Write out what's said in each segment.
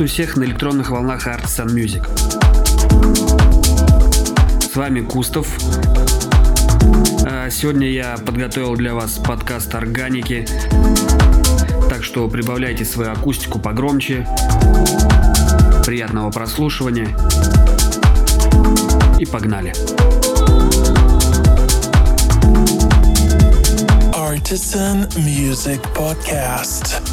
Приветствую всех на электронных волнах Art Sun Music. С вами Кустов. А, сегодня я подготовил для вас подкаст органики, так что прибавляйте свою акустику погромче. Приятного прослушивания. И погнали. Artisan Music Podcast.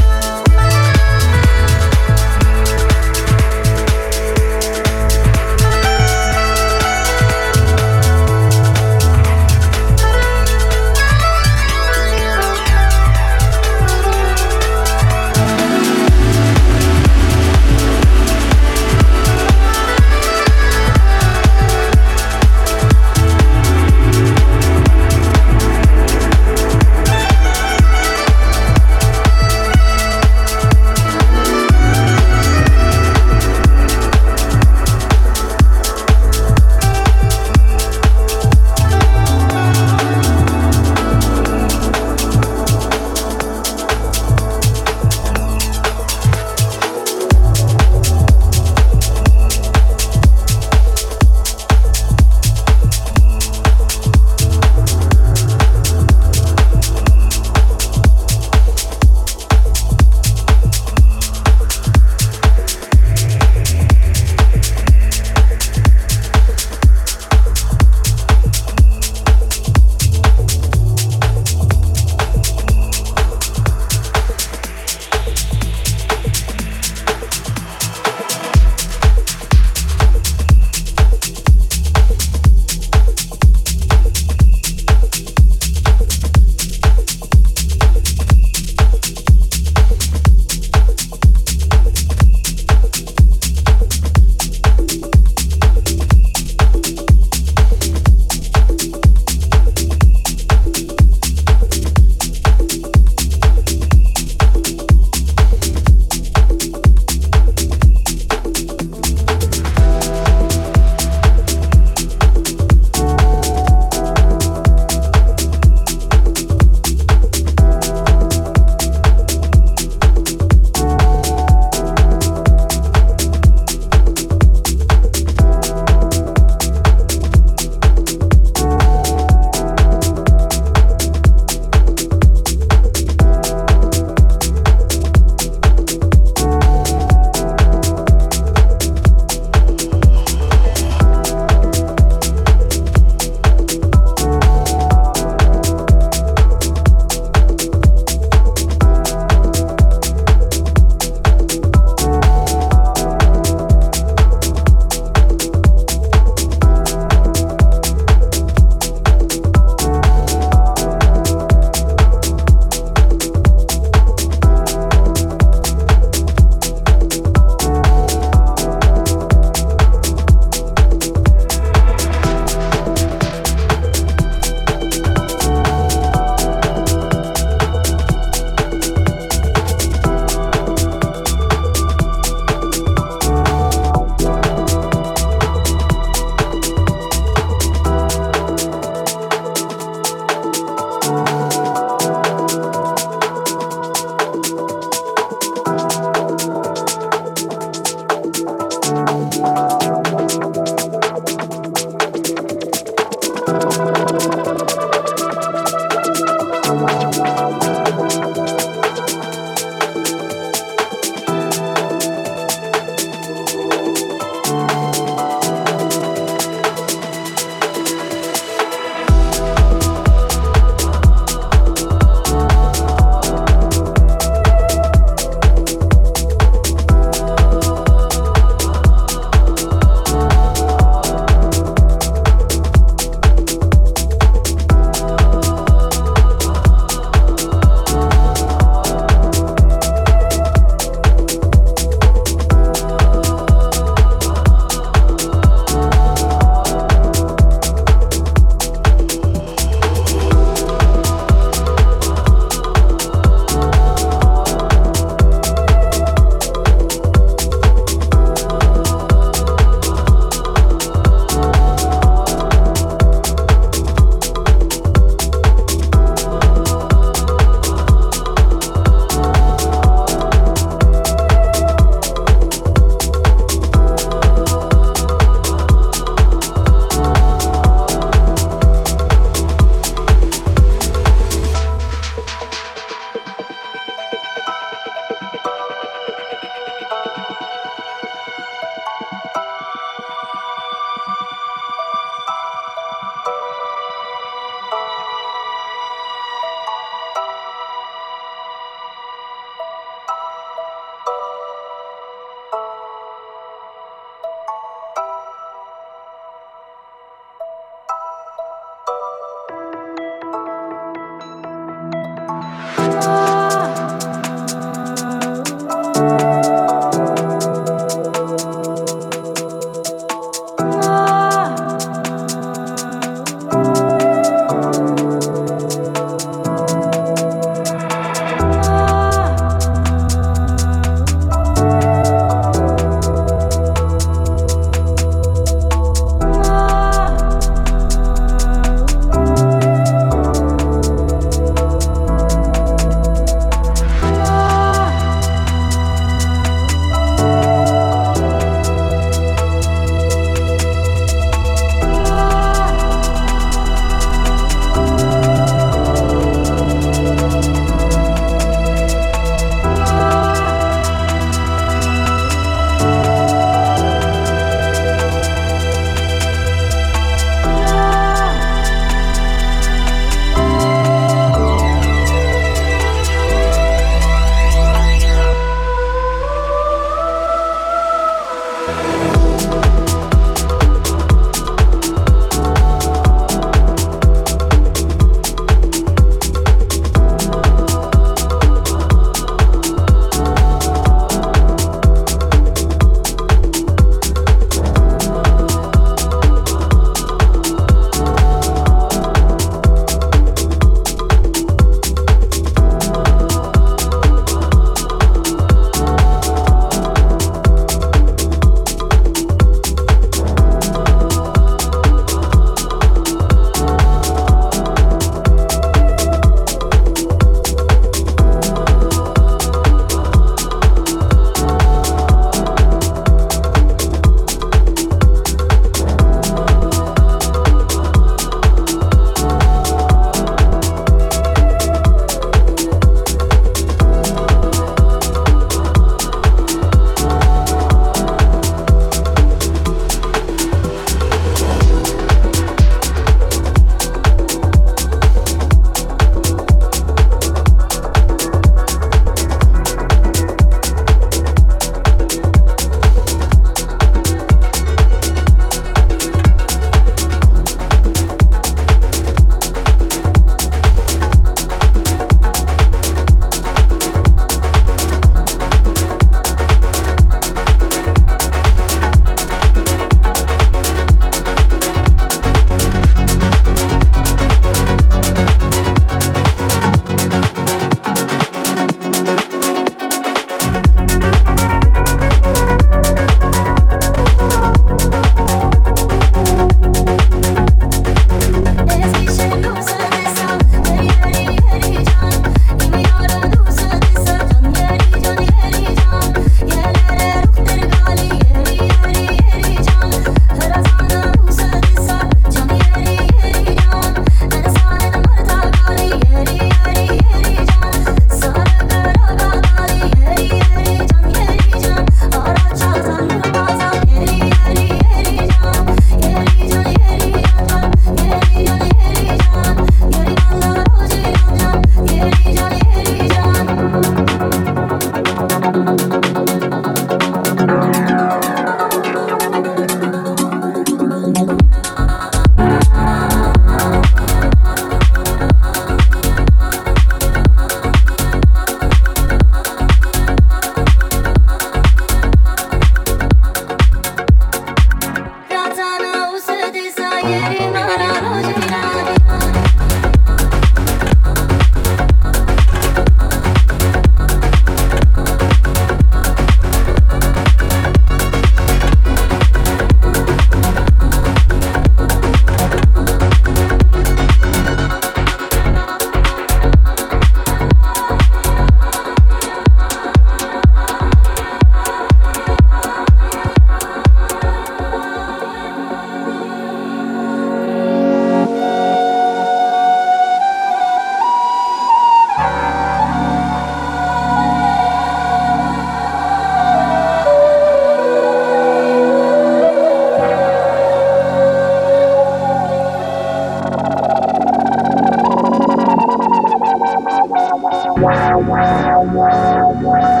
wow wow wow wow wow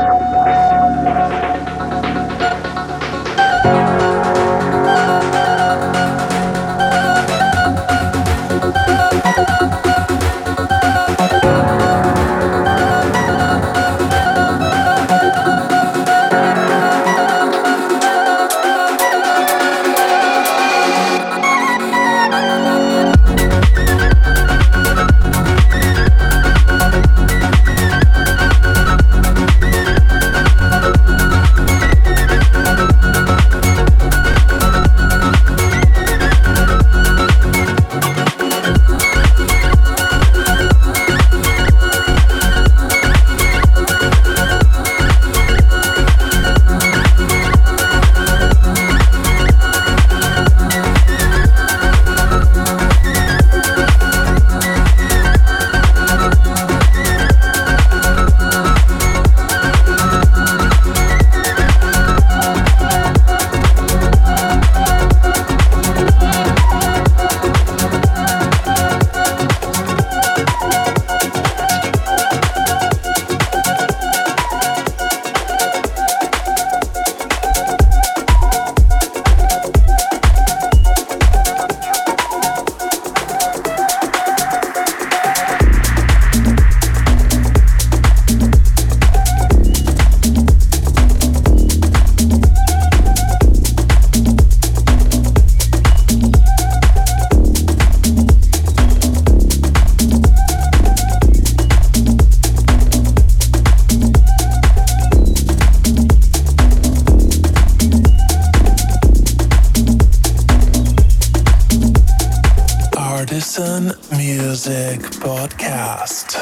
Music Podcast.